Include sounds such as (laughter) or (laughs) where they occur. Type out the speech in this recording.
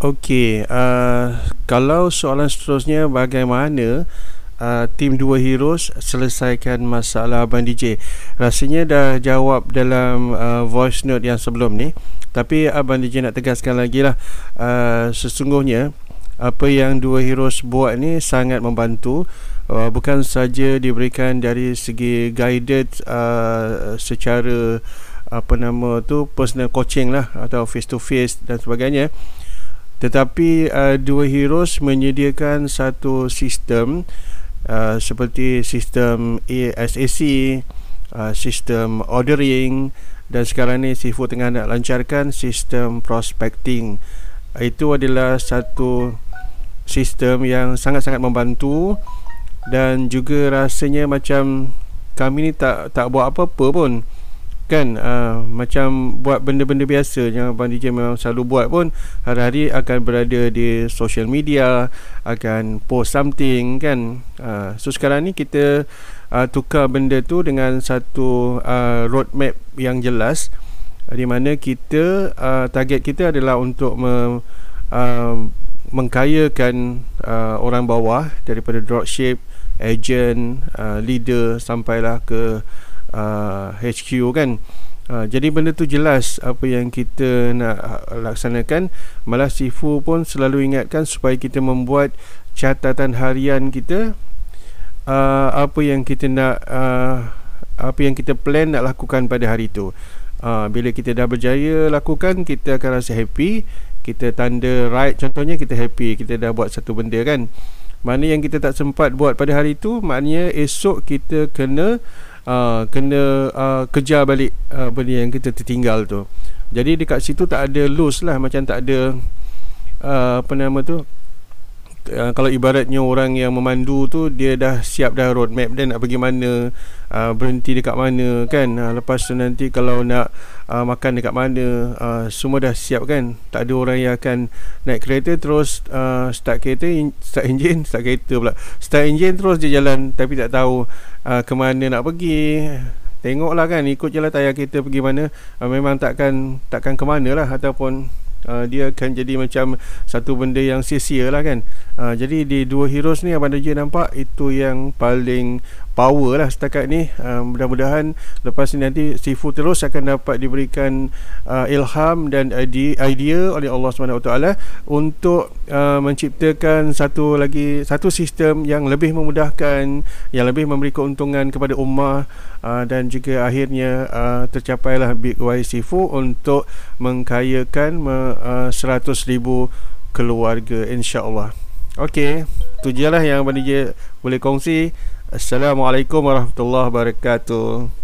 Okey, uh, kalau soalan seterusnya bagaimana uh, tim dua heroes selesaikan masalah Abang DJ? Rasanya dah jawab dalam uh, voice note yang sebelum ni. Tapi Abang DJ nak tegaskan lagi lah uh, Sesungguhnya Apa yang dua heroes buat ni sangat membantu uh, Bukan saja diberikan dari segi guided uh, Secara apa nama tu personal coaching lah Atau face to face dan sebagainya tetapi uh, dua heroes menyediakan satu sistem uh, seperti sistem ASAC, uh, sistem ordering dan sekarang ni Sifu tengah nak lancarkan sistem prospecting. Itu adalah satu sistem yang sangat-sangat membantu dan juga rasanya macam kami ni tak tak buat apa-apa pun kan uh, macam buat benda-benda biasa yang Abang DJ memang selalu buat pun hari-hari akan berada di social media akan post something kan. Uh, so sekarang ni kita uh, tukar benda tu dengan satu uh, roadmap yang jelas di mana kita uh, target kita adalah untuk me, uh, mengkayakan uh, orang bawah daripada dropship agent uh, leader sampailah ke uh, HQ kan. Uh, jadi benda tu jelas apa yang kita nak laksanakan. Malah Sifu pun selalu ingatkan supaya kita membuat catatan harian kita uh, apa yang kita nak uh, apa yang kita plan nak lakukan pada hari itu uh, bila kita dah berjaya lakukan kita akan rasa happy. Kita tanda right contohnya kita happy kita dah buat satu benda kan. Mana yang kita tak sempat buat pada hari itu maknanya esok kita kena uh, kena uh, kejar balik uh, benda yang kita tertinggal tu. Jadi dekat situ tak ada lose lah macam tak ada uh, apa nama tu uh, kalau ibaratnya orang yang memandu tu dia dah siap dah roadmap dia nak pergi mana uh, berhenti dekat mana kan? Uh, lepas tu nanti kalau nak uh, makan dekat mana uh, semua dah siap kan? Tak ada orang yang akan naik kereta terus uh, start kereta start engine (laughs) start kereta pula. Start engine terus dia jalan tapi tak tahu uh, ke mana nak pergi. Tengoklah kan? Ikut je lah tayar kereta pergi mana. Uh, memang takkan takkan ke mana lah ataupun uh, dia akan jadi macam satu benda yang sia-sia lah kan uh, jadi di dua heroes ni Abang Dajjal nampak itu yang paling power lah setakat ni. Uh, mudah-mudahan lepas ni nanti Sifu terus akan dapat diberikan uh, ilham dan idea, idea oleh Allah SWT untuk uh, menciptakan satu lagi satu sistem yang lebih memudahkan yang lebih memberi keuntungan kepada ummah uh, dan juga akhirnya uh, tercapailah Big Y Sifu untuk mengkayakan uh, 100 ribu keluarga insyaAllah Okey, tu je lah yang Abang DJ boleh kongsi. Assalamualaikum warahmatullahi wabarakatuh.